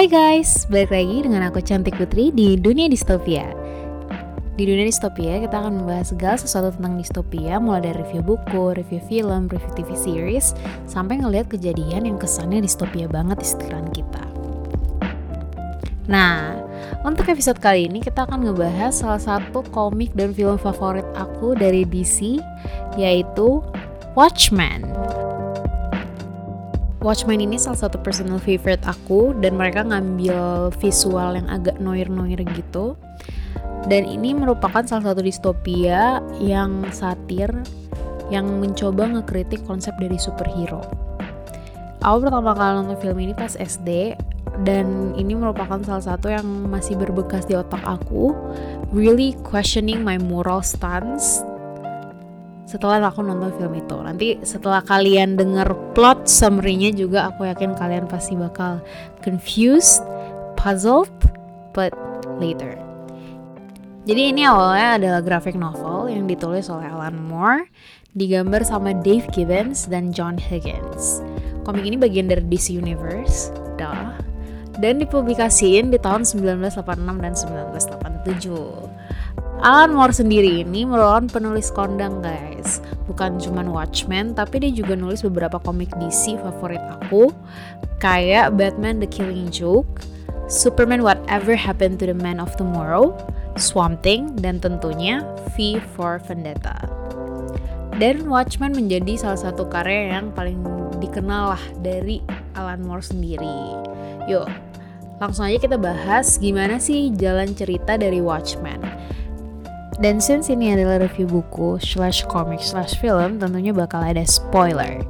Hai guys, balik lagi dengan aku Cantik Putri di Dunia Distopia. Di Dunia Distopia kita akan membahas segala sesuatu tentang distopia mulai dari review buku, review film, review TV series, sampai ngelihat kejadian yang kesannya distopia banget di sekitaran kita. Nah, untuk episode kali ini kita akan ngebahas salah satu komik dan film favorit aku dari DC, yaitu Watchmen. Watchmen ini salah satu personal favorite aku dan mereka ngambil visual yang agak noir-noir gitu. Dan ini merupakan salah satu distopia yang satir yang mencoba ngekritik konsep dari superhero. Aku pertama kali nonton film ini pas SD dan ini merupakan salah satu yang masih berbekas di otak aku really questioning my moral stance setelah aku nonton film itu. Nanti setelah kalian denger plot summary-nya juga aku yakin kalian pasti bakal confused, puzzled, but later. Jadi ini awalnya adalah graphic novel yang ditulis oleh Alan Moore, digambar sama Dave Gibbons dan John Higgins. Komik ini bagian dari DC Universe, dah, dan dipublikasiin di tahun 1986 dan 1987. Alan Moore sendiri ini merupakan penulis kondang guys Bukan cuma Watchmen tapi dia juga nulis beberapa komik DC favorit aku Kayak Batman The Killing Joke Superman Whatever Happened to the Man of Tomorrow Swamp Thing dan tentunya V for Vendetta dan Watchmen menjadi salah satu karya yang paling dikenal lah dari Alan Moore sendiri. Yuk, langsung aja kita bahas gimana sih jalan cerita dari Watchmen. Dan since ini adalah review buku slash comic slash film, tentunya bakal ada spoiler.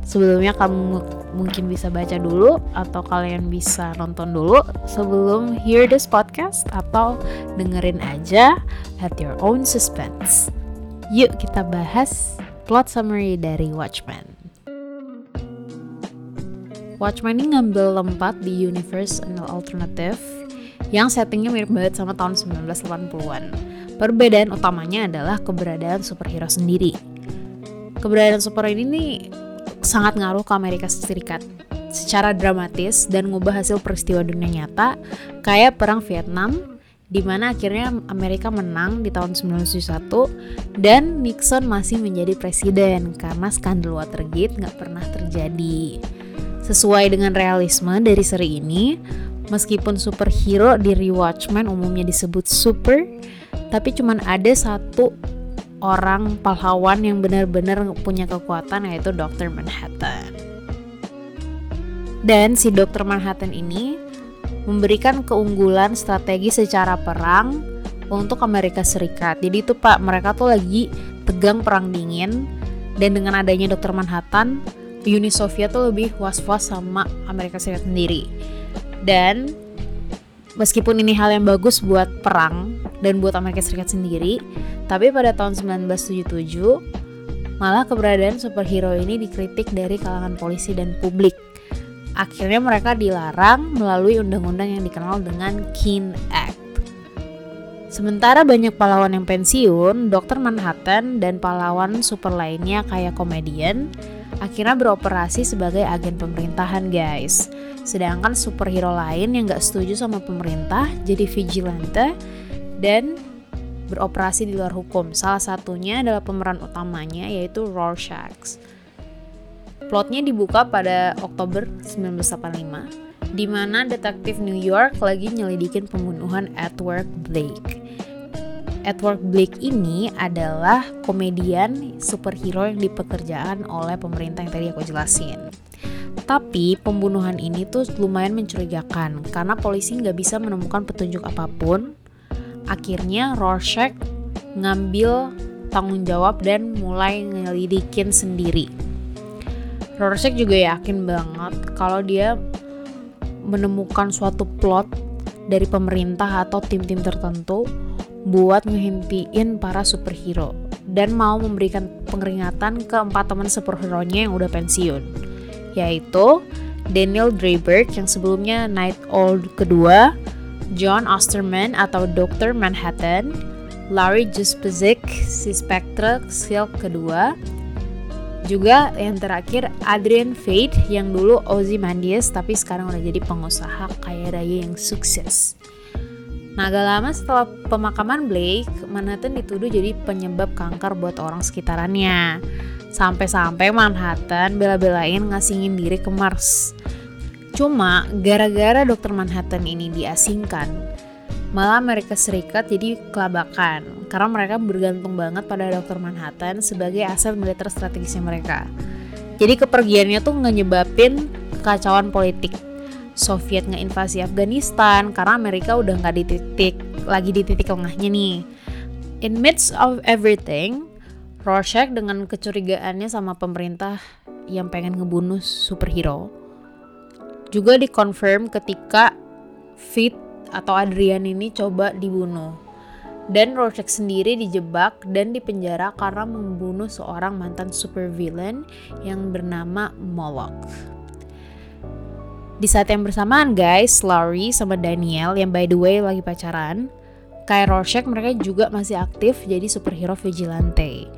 Sebelumnya kamu mungkin bisa baca dulu atau kalian bisa nonton dulu sebelum hear this podcast atau dengerin aja at your own suspense. Yuk kita bahas plot summary dari Watchmen. Watchmen ini ngambil tempat di universe alternative yang settingnya mirip banget sama tahun 1980-an Perbedaan utamanya adalah keberadaan superhero sendiri. Keberadaan superhero ini nih sangat ngaruh ke Amerika Serikat secara dramatis dan ngubah hasil peristiwa dunia nyata kayak perang Vietnam di mana akhirnya Amerika menang di tahun 1971 dan Nixon masih menjadi presiden karena skandal Watergate nggak pernah terjadi. Sesuai dengan realisme dari seri ini, meskipun superhero di Rewatchmen umumnya disebut super, tapi cuman ada satu orang pahlawan yang benar-benar punya kekuatan yaitu Dr. Manhattan. Dan si Dr. Manhattan ini memberikan keunggulan strategi secara perang untuk Amerika Serikat. Jadi itu Pak, mereka tuh lagi tegang perang dingin dan dengan adanya Dr. Manhattan, Uni Soviet tuh lebih was-was sama Amerika Serikat sendiri. Dan meskipun ini hal yang bagus buat perang dan buat Amerika Serikat sendiri, tapi pada tahun 1977 malah keberadaan superhero ini dikritik dari kalangan polisi dan publik. Akhirnya mereka dilarang melalui undang-undang yang dikenal dengan Keene Act. Sementara banyak pahlawan yang pensiun, Dr. Manhattan dan pahlawan super lainnya kayak komedian akhirnya beroperasi sebagai agen pemerintahan guys. Sedangkan superhero lain yang gak setuju sama pemerintah jadi vigilante dan beroperasi di luar hukum. Salah satunya adalah pemeran utamanya yaitu Rorschach. Plotnya dibuka pada Oktober 1985, di mana detektif New York lagi nyelidikin pembunuhan Edward Blake. Edward Blake ini adalah komedian superhero yang dipekerjaan oleh pemerintah yang tadi aku jelasin. Tapi pembunuhan ini tuh lumayan mencurigakan karena polisi nggak bisa menemukan petunjuk apa pun. Akhirnya Rorschach ngambil tanggung jawab dan mulai ngelidikin sendiri. Rorschach juga yakin banget kalau dia menemukan suatu plot dari pemerintah atau tim-tim tertentu buat ngehimpiin para superhero dan mau memberikan pengeringatan ke empat teman superhero-nya yang udah pensiun yaitu Daniel Dreiberg yang sebelumnya Night Owl kedua, John Osterman atau Dr. Manhattan, Larry Juspezek si Spectre Silk kedua, juga yang terakhir Adrian Fate yang dulu Ozymandias tapi sekarang udah jadi pengusaha kaya raya yang sukses. Nah, agak lama setelah pemakaman Blake, Manhattan dituduh jadi penyebab kanker buat orang sekitarannya. Sampai-sampai Manhattan bela-belain ngasingin diri ke Mars. Cuma gara-gara dokter Manhattan ini diasingkan, malah Amerika Serikat jadi kelabakan karena mereka bergantung banget pada dokter Manhattan sebagai aset militer strategisnya mereka. Jadi kepergiannya tuh nyebabin kekacauan politik Soviet ngeinvasi Afghanistan karena Amerika udah nggak di titik lagi di titik lengahnya nih. In midst of everything, Rorschach dengan kecurigaannya sama pemerintah yang pengen ngebunuh superhero juga dikonfirm ketika Fit atau Adrian ini coba dibunuh. Dan Rorschach sendiri dijebak dan dipenjara karena membunuh seorang mantan supervillain yang bernama Moloch. Di saat yang bersamaan guys, Laurie sama Daniel yang by the way lagi pacaran, kayak Rorschach mereka juga masih aktif jadi superhero vigilante.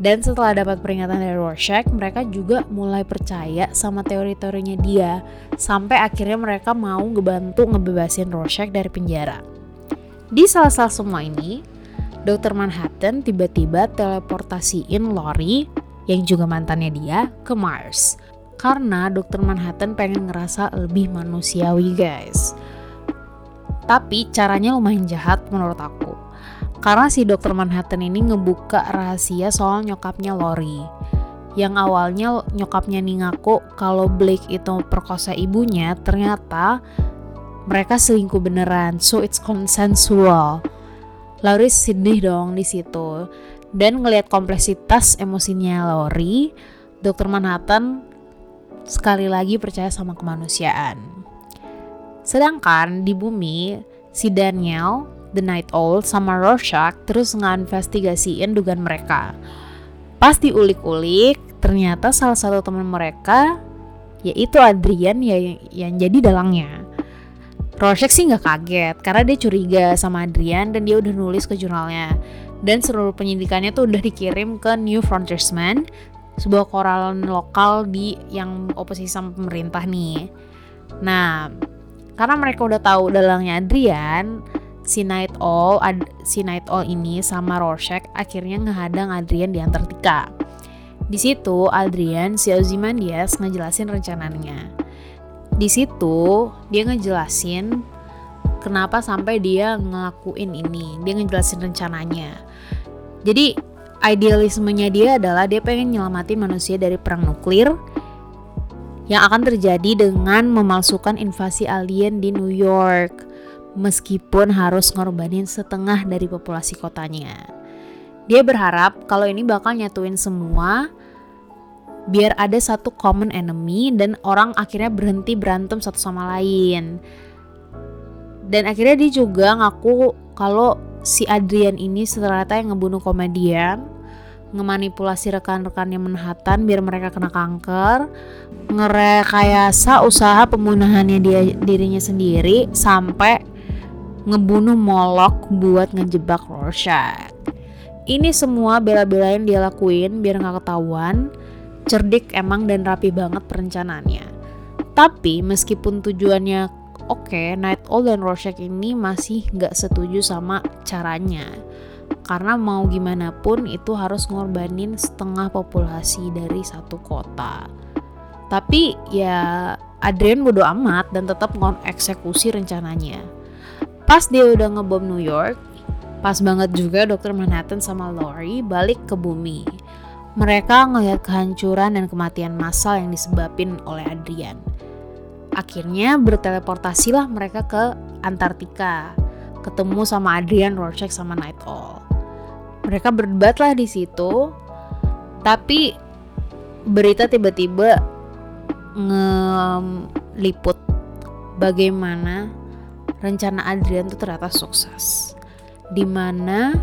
Dan setelah dapat peringatan dari Rorschach, mereka juga mulai percaya sama teori-teorinya dia, sampai akhirnya mereka mau ngebantu ngebebasin Rorschach dari penjara. Di salah-salah semua ini, Dr. Manhattan tiba-tiba teleportasiin Laurie, yang juga mantannya dia, ke Mars karena dokter Manhattan pengen ngerasa lebih manusiawi guys. Tapi caranya lumayan jahat menurut aku. Karena si dokter Manhattan ini ngebuka rahasia soal nyokapnya Lori. Yang awalnya nyokapnya nih ngaku kalau Blake itu perkosa ibunya, ternyata mereka selingkuh beneran. So it's consensual. Lori sedih dong di situ. Dan ngelihat kompleksitas emosinya Lori, Dokter Manhattan sekali lagi percaya sama kemanusiaan. Sedangkan di bumi, si Daniel, The Night Owl, sama Rorschach terus nginvestigasiin dugaan mereka. Pas diulik-ulik, ternyata salah satu teman mereka yaitu Adrian ya yang jadi dalangnya. Rorschach sih nggak kaget karena dia curiga sama Adrian dan dia udah nulis ke jurnalnya. Dan seluruh penyidikannya tuh udah dikirim ke New Frontiersman sebuah koran lokal di yang oposisi sama pemerintah nih. Nah, karena mereka udah tahu dalangnya Adrian, si Night Owl, Ad, si Night Owl ini sama Rorschach akhirnya ngehadang Adrian di Antartika. Di situ Adrian si Ozymandias ngejelasin rencananya. Di situ dia ngejelasin kenapa sampai dia ngelakuin ini. Dia ngejelasin rencananya. Jadi idealismenya dia adalah dia pengen nyelamatin manusia dari perang nuklir yang akan terjadi dengan memalsukan invasi alien di New York meskipun harus ngorbanin setengah dari populasi kotanya. Dia berharap kalau ini bakal nyatuin semua biar ada satu common enemy dan orang akhirnya berhenti berantem satu sama lain. Dan akhirnya dia juga ngaku kalau si Adrian ini ternyata yang ngebunuh komedian ngemanipulasi rekan-rekannya Manhattan biar mereka kena kanker ngerekayasa usaha pembunuhannya dia dirinya sendiri sampai ngebunuh Molok buat ngejebak Rorschach. Ini semua bela-belain dia lakuin biar nggak ketahuan cerdik emang dan rapi banget perencanaannya. Tapi meskipun tujuannya oke okay, Night Owl dan Rorschach ini masih nggak setuju sama caranya karena mau gimana pun itu harus ngorbanin setengah populasi dari satu kota. Tapi ya Adrian bodo amat dan tetap eksekusi rencananya. Pas dia udah ngebom New York pas banget juga dokter Manhattan sama Lori balik ke bumi. Mereka ngelihat kehancuran dan kematian massal yang disebabkan oleh Adrian. Akhirnya berteleportasilah mereka ke Antartika, ketemu sama Adrian Rorschach sama Night Owl. Mereka berdebatlah di situ, tapi berita tiba-tiba ngeliput bagaimana rencana Adrian itu ternyata sukses. Di mana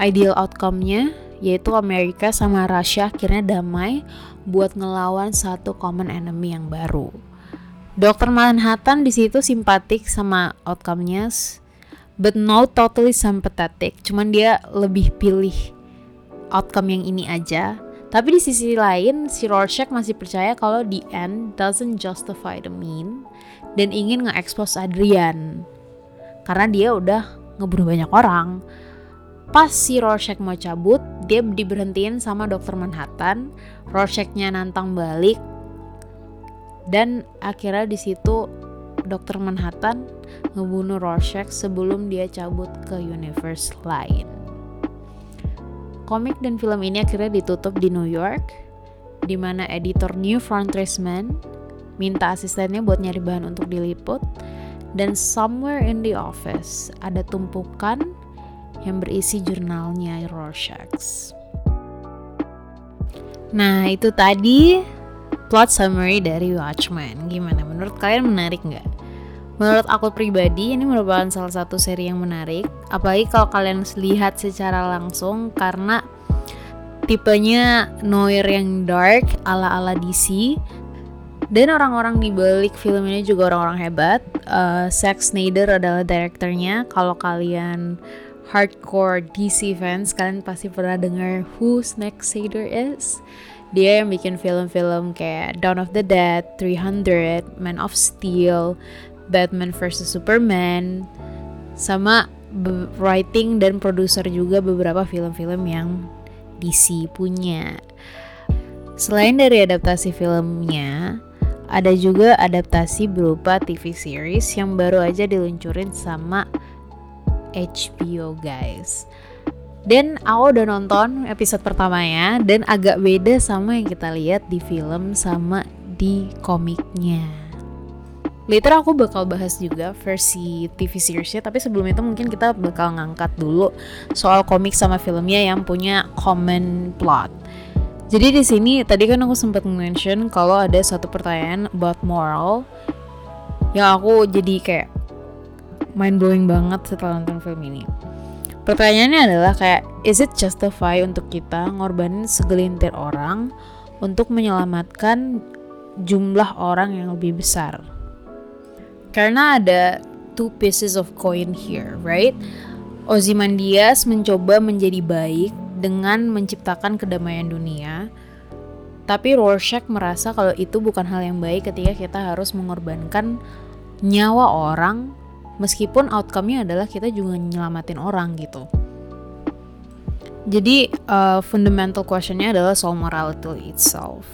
ideal outcome-nya yaitu Amerika sama Rusia akhirnya damai buat ngelawan satu common enemy yang baru. Dokter Manhattan di situ simpatik sama outcome-nya, but not totally sympathetic. Cuman dia lebih pilih outcome yang ini aja. Tapi di sisi lain, si Rorschach masih percaya kalau the end doesn't justify the mean dan ingin nge-expose Adrian. Karena dia udah ngebunuh banyak orang. Pas si Rorschach mau cabut, dia diberhentiin sama dokter Manhattan. Rorschach-nya nantang balik. Dan akhirnya di situ dokter Manhattan ngebunuh Rorschach sebelum dia cabut ke universe lain komik dan film ini akhirnya ditutup di New York, di mana editor New Frontiers Man minta asistennya buat nyari bahan untuk diliput, dan somewhere in the office ada tumpukan yang berisi jurnalnya Rorschach. Nah, itu tadi plot summary dari Watchmen. Gimana? Menurut kalian menarik nggak? Menurut aku pribadi ini merupakan salah satu seri yang menarik, apalagi kalau kalian lihat secara langsung karena tipenya noir yang dark ala-ala DC dan orang-orang di balik film ini juga orang-orang hebat. Uh, Zack Snyder adalah direkturnya. Kalau kalian hardcore DC fans, kalian pasti pernah dengar who Zack Snyder is. Dia yang bikin film-film kayak Dawn of the Dead, 300, Man of Steel, Batman vs Superman sama writing dan produser juga beberapa film-film yang DC punya. Selain dari adaptasi filmnya, ada juga adaptasi berupa TV series yang baru aja diluncurin sama HBO guys. Dan aku udah nonton episode pertamanya dan agak beda sama yang kita lihat di film sama di komiknya. Later aku bakal bahas juga versi TV seriesnya, tapi sebelum itu mungkin kita bakal ngangkat dulu soal komik sama filmnya yang punya common plot. Jadi di sini tadi kan aku sempat mention kalau ada satu pertanyaan about moral yang aku jadi kayak mind blowing banget setelah nonton film ini. Pertanyaannya adalah kayak is it justify untuk kita ngorbanin segelintir orang untuk menyelamatkan jumlah orang yang lebih besar? Karena ada two pieces of coin here, right? Ozymandias mencoba menjadi baik dengan menciptakan kedamaian dunia. Tapi Rorschach merasa kalau itu bukan hal yang baik ketika kita harus mengorbankan nyawa orang meskipun outcome-nya adalah kita juga nyelamatin orang gitu. Jadi uh, fundamental questionnya adalah soal morality itself.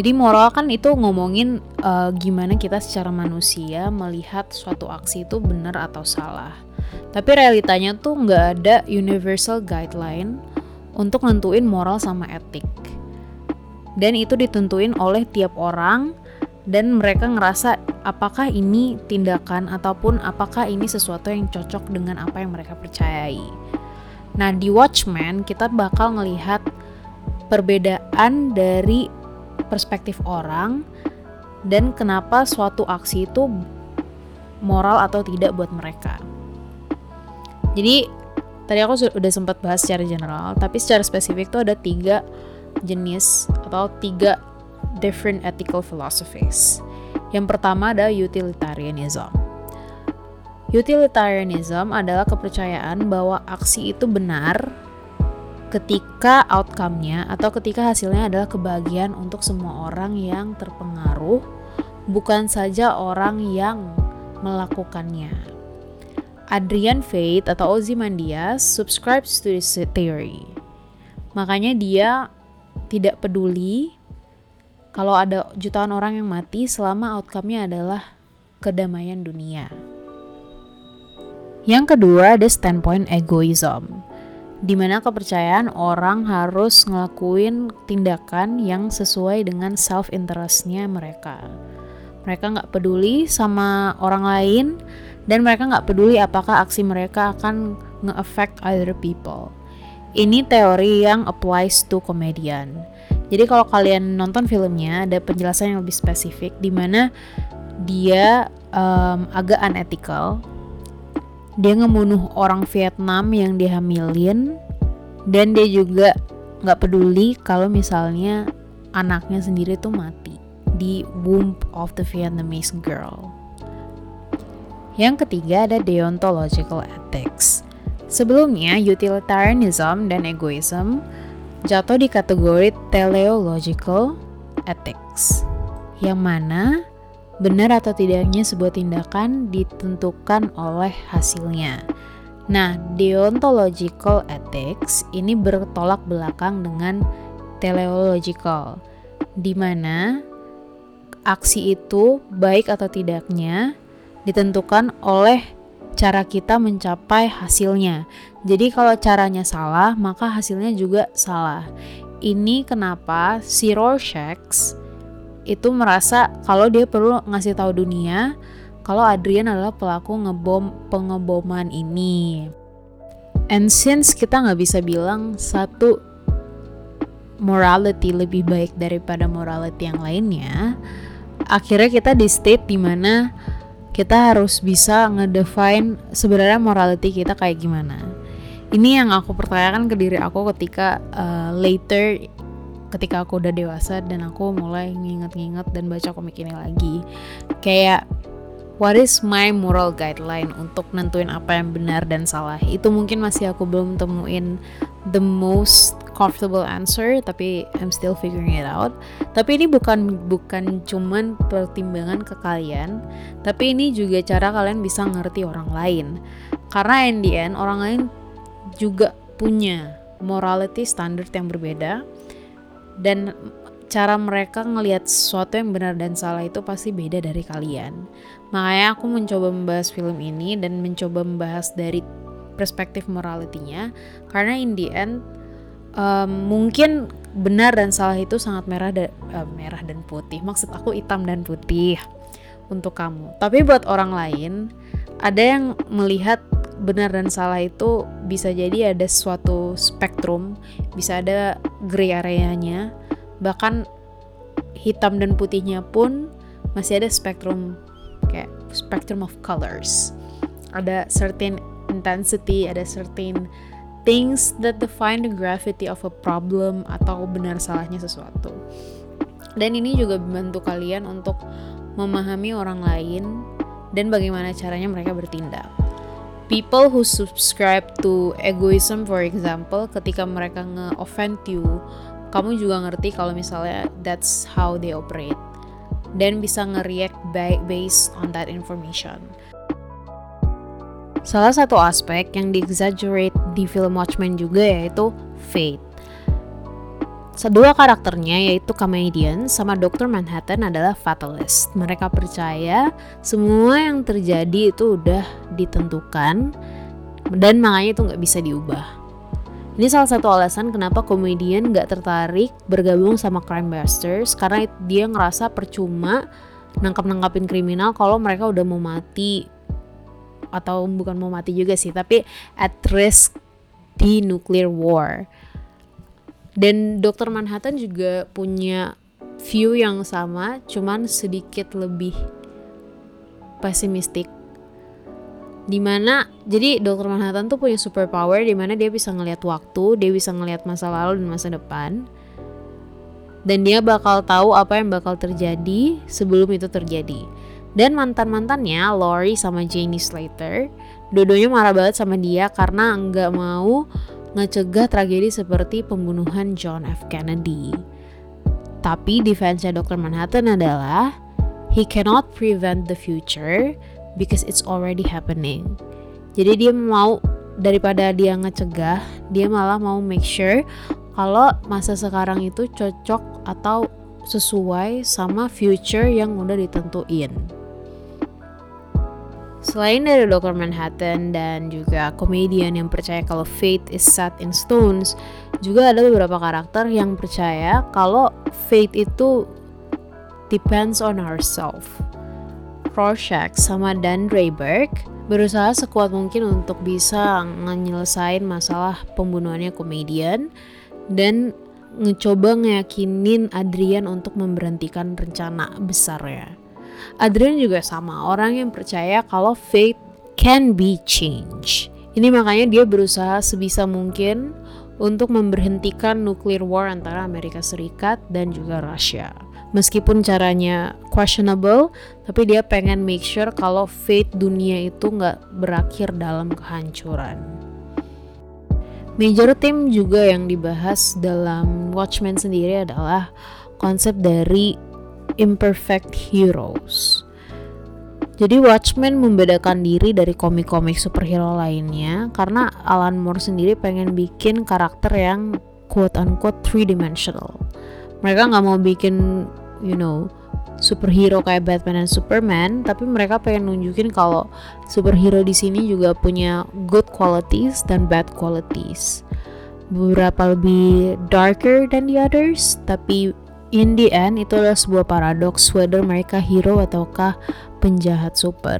Jadi moral kan itu ngomongin uh, gimana kita secara manusia melihat suatu aksi itu benar atau salah. Tapi realitanya tuh nggak ada universal guideline untuk nentuin moral sama etik. Dan itu ditentuin oleh tiap orang dan mereka ngerasa apakah ini tindakan ataupun apakah ini sesuatu yang cocok dengan apa yang mereka percayai. Nah, di Watchmen kita bakal ngelihat perbedaan dari perspektif orang dan kenapa suatu aksi itu moral atau tidak buat mereka. Jadi tadi aku sudah sempat bahas secara general, tapi secara spesifik tuh ada tiga jenis atau tiga different ethical philosophies. Yang pertama ada utilitarianism. Utilitarianism adalah kepercayaan bahwa aksi itu benar ketika outcome-nya atau ketika hasilnya adalah kebahagiaan untuk semua orang yang terpengaruh, bukan saja orang yang melakukannya. Adrian Fate atau Ozymandias subscribes to this theory. Makanya dia tidak peduli kalau ada jutaan orang yang mati selama outcome-nya adalah kedamaian dunia. Yang kedua ada standpoint egoism di mana kepercayaan orang harus ngelakuin tindakan yang sesuai dengan self interestnya mereka. Mereka nggak peduli sama orang lain dan mereka nggak peduli apakah aksi mereka akan nge-affect other people. Ini teori yang applies to komedian. Jadi kalau kalian nonton filmnya ada penjelasan yang lebih spesifik di mana dia um, agak unethical dia ngebunuh orang Vietnam yang dihamilin dan dia juga nggak peduli kalau misalnya anaknya sendiri tuh mati di womb of the Vietnamese girl. Yang ketiga ada deontological ethics. Sebelumnya, utilitarianism dan egoism jatuh di kategori teleological ethics, yang mana benar atau tidaknya sebuah tindakan ditentukan oleh hasilnya. Nah, deontological ethics ini bertolak belakang dengan teleological, di mana aksi itu baik atau tidaknya ditentukan oleh cara kita mencapai hasilnya. Jadi kalau caranya salah, maka hasilnya juga salah. Ini kenapa si Rorschach itu merasa kalau dia perlu ngasih tahu dunia kalau Adrian adalah pelaku ngebom pengeboman ini. And since kita nggak bisa bilang satu morality lebih baik daripada morality yang lainnya, akhirnya kita di state di mana kita harus bisa ngedefine sebenarnya morality kita kayak gimana. Ini yang aku pertanyakan ke diri aku ketika uh, later ketika aku udah dewasa dan aku mulai nginget-nginget dan baca komik ini lagi. Kayak what is my moral guideline untuk nentuin apa yang benar dan salah? Itu mungkin masih aku belum temuin the most comfortable answer tapi I'm still figuring it out. Tapi ini bukan bukan cuman pertimbangan ke kalian tapi ini juga cara kalian bisa ngerti orang lain. Karena in the end orang lain juga punya morality standard yang berbeda dan cara mereka ngelihat sesuatu yang benar dan salah itu pasti beda dari kalian. Makanya aku mencoba membahas film ini dan mencoba membahas dari perspektif moralitinya karena in the end um, mungkin benar dan salah itu sangat merah dan uh, merah dan putih. Maksud aku hitam dan putih untuk kamu. Tapi buat orang lain ada yang melihat benar dan salah itu bisa jadi ada suatu spektrum, bisa ada gray areanya, bahkan hitam dan putihnya pun masih ada spektrum kayak spectrum of colors. Ada certain intensity, ada certain things that define the gravity of a problem atau benar salahnya sesuatu. Dan ini juga membantu kalian untuk memahami orang lain dan bagaimana caranya mereka bertindak people who subscribe to egoism for example ketika mereka nge-offend you kamu juga ngerti kalau misalnya that's how they operate. Dan bisa nge-react based on that information. Salah satu aspek yang di-exaggerate di film Watchmen juga yaitu fate Kedua karakternya yaitu comedian sama Dr. Manhattan adalah fatalist. Mereka percaya semua yang terjadi itu udah ditentukan dan makanya itu nggak bisa diubah. Ini salah satu alasan kenapa komedian nggak tertarik bergabung sama Crime Busters karena dia ngerasa percuma nangkap-nangkapin kriminal kalau mereka udah mau mati atau bukan mau mati juga sih tapi at risk di nuclear war dan Dokter Manhattan juga punya view yang sama cuman sedikit lebih pesimistik. Di mana jadi Dokter Manhattan tuh punya superpower di mana dia bisa ngelihat waktu dia bisa ngelihat masa lalu dan masa depan. Dan dia bakal tahu apa yang bakal terjadi sebelum itu terjadi. Dan mantan-mantannya Lori sama Janie Slater dodonya marah banget sama dia karena nggak mau ngecegah tragedi seperti pembunuhan John F. Kennedy. Tapi defense-nya Dr. Manhattan adalah he cannot prevent the future because it's already happening. Jadi dia mau daripada dia ngecegah, dia malah mau make sure kalau masa sekarang itu cocok atau sesuai sama future yang udah ditentuin. Selain dari Dr. Manhattan dan juga komedian yang percaya kalau fate is set in stones, juga ada beberapa karakter yang percaya kalau fate itu depends on ourselves. Rorschach sama Dan Rayberg berusaha sekuat mungkin untuk bisa menyelesaikan masalah pembunuhannya komedian dan ngecoba ngeyakinin Adrian untuk memberhentikan rencana besarnya. Adrian juga sama orang yang percaya kalau fate can be changed. Ini makanya dia berusaha sebisa mungkin untuk memberhentikan nuclear war antara Amerika Serikat dan juga Rusia. Meskipun caranya questionable, tapi dia pengen make sure kalau fate dunia itu nggak berakhir dalam kehancuran. Major theme juga yang dibahas dalam Watchmen sendiri adalah konsep dari imperfect heroes. Jadi Watchmen membedakan diri dari komik-komik superhero lainnya karena Alan Moore sendiri pengen bikin karakter yang quote unquote three dimensional. Mereka nggak mau bikin you know superhero kayak Batman dan Superman, tapi mereka pengen nunjukin kalau superhero di sini juga punya good qualities dan bad qualities. Beberapa lebih darker than the others, tapi in the end itu adalah sebuah paradoks whether mereka hero ataukah penjahat super.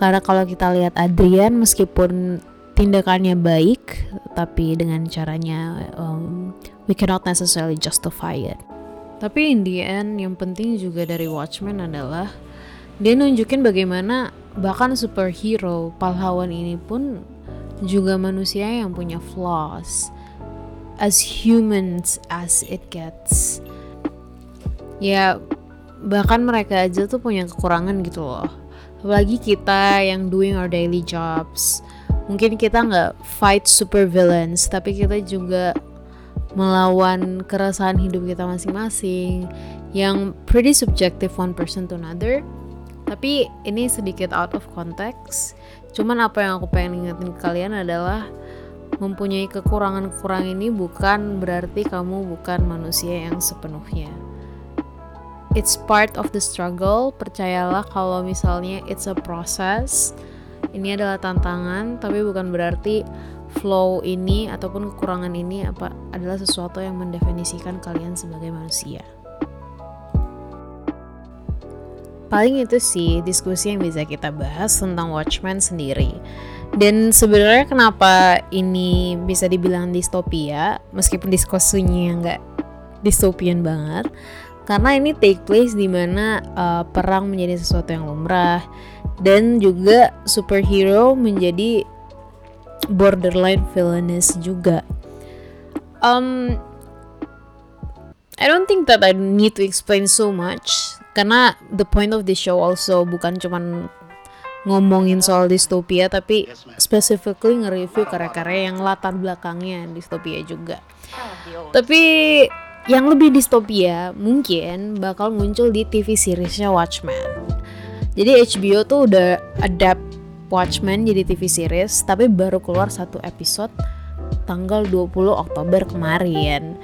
Karena kalau kita lihat Adrian meskipun tindakannya baik, tapi dengan caranya um, we cannot necessarily justify it. Tapi in the end yang penting juga dari Watchmen adalah dia nunjukin bagaimana bahkan superhero pahlawan ini pun juga manusia yang punya flaws as humans as it gets ya bahkan mereka aja tuh punya kekurangan gitu loh. Apalagi kita yang doing our daily jobs. Mungkin kita nggak fight super villains tapi kita juga melawan keresahan hidup kita masing-masing yang pretty subjective one person to another. Tapi ini sedikit out of context. Cuman apa yang aku pengen ingetin ke kalian adalah mempunyai kekurangan-kekurangan ini bukan berarti kamu bukan manusia yang sepenuhnya it's part of the struggle percayalah kalau misalnya it's a process ini adalah tantangan tapi bukan berarti flow ini ataupun kekurangan ini apa adalah sesuatu yang mendefinisikan kalian sebagai manusia. Paling itu sih diskusi yang bisa kita bahas tentang Watchmen sendiri. Dan sebenarnya kenapa ini bisa dibilang distopia, meskipun diskusinya nggak distopian banget, karena ini take place di mana uh, perang menjadi sesuatu yang lumrah dan juga superhero menjadi borderline villainous juga. Um, I don't think that I need to explain so much karena the point of the show also bukan cuman ngomongin soal distopia tapi specifically nge-review karya-karya yang latar belakangnya distopia juga. Tapi yang lebih distopia mungkin bakal muncul di TV seriesnya Watchmen. Jadi HBO tuh udah adapt Watchmen jadi TV series tapi baru keluar satu episode tanggal 20 Oktober kemarin.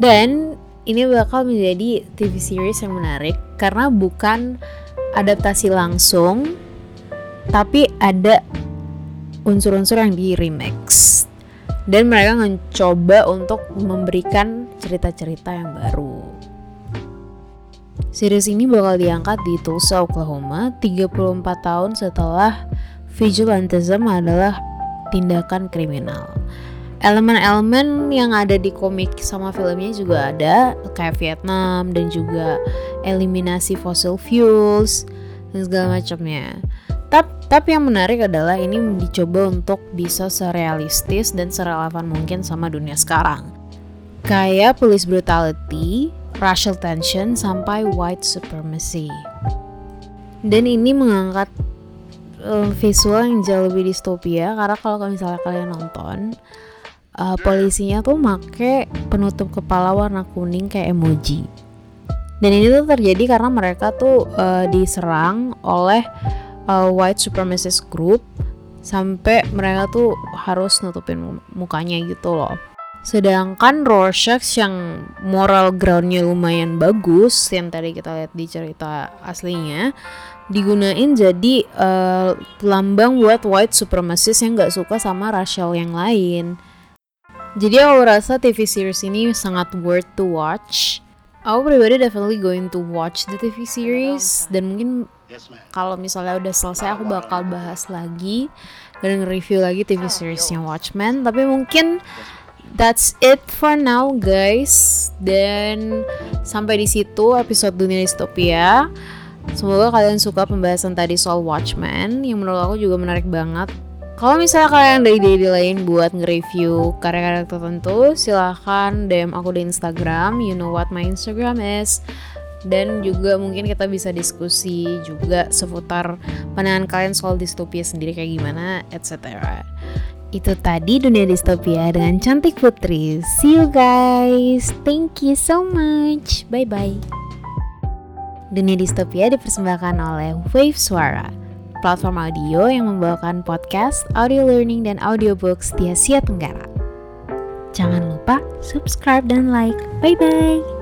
Dan ini bakal menjadi TV series yang menarik karena bukan adaptasi langsung tapi ada unsur-unsur yang di remix dan mereka mencoba untuk memberikan cerita-cerita yang baru. Series ini bakal diangkat di Tulsa, Oklahoma 34 tahun setelah vigilantism adalah tindakan kriminal. Elemen-elemen yang ada di komik sama filmnya juga ada kayak Vietnam dan juga eliminasi fossil fuels dan segala macamnya. Tapi, tapi yang menarik adalah ini dicoba untuk bisa serealistis dan serelevan mungkin sama dunia sekarang. Kayak police brutality, racial tension sampai white supremacy. Dan ini mengangkat uh, visual yang jauh lebih distopia karena kalau misalnya kalian nonton uh, polisinya tuh make penutup kepala warna kuning kayak emoji. Dan ini tuh terjadi karena mereka tuh uh, diserang oleh uh, white supremacist group sampai mereka tuh harus nutupin mukanya gitu loh. Sedangkan Rorschach yang moral groundnya lumayan bagus yang tadi kita lihat di cerita aslinya digunain jadi uh, lambang buat white supremacist yang gak suka sama racial yang lain. Jadi aku rasa TV series ini sangat worth to watch. Aku pribadi definitely going to watch the TV series dan mungkin kalau misalnya udah selesai aku bakal bahas lagi dan review lagi TV seriesnya Watchmen. Tapi mungkin that's it for now guys. Dan sampai di situ episode dunia distopia. Semoga kalian suka pembahasan tadi soal Watchmen yang menurut aku juga menarik banget. Kalau misalnya kalian ada ide-ide lain buat nge-review karya-karya tertentu silahkan DM aku di Instagram. You know what my Instagram is dan juga mungkin kita bisa diskusi juga seputar pandangan kalian soal distopia sendiri kayak gimana etc Itu tadi dunia distopia dengan cantik putri. See you guys. Thank you so much. Bye bye. Dunia distopia dipersembahkan oleh Wave Suara, platform audio yang membawakan podcast, audio learning, dan audiobooks di Asia Tenggara. Jangan lupa subscribe dan like. Bye bye.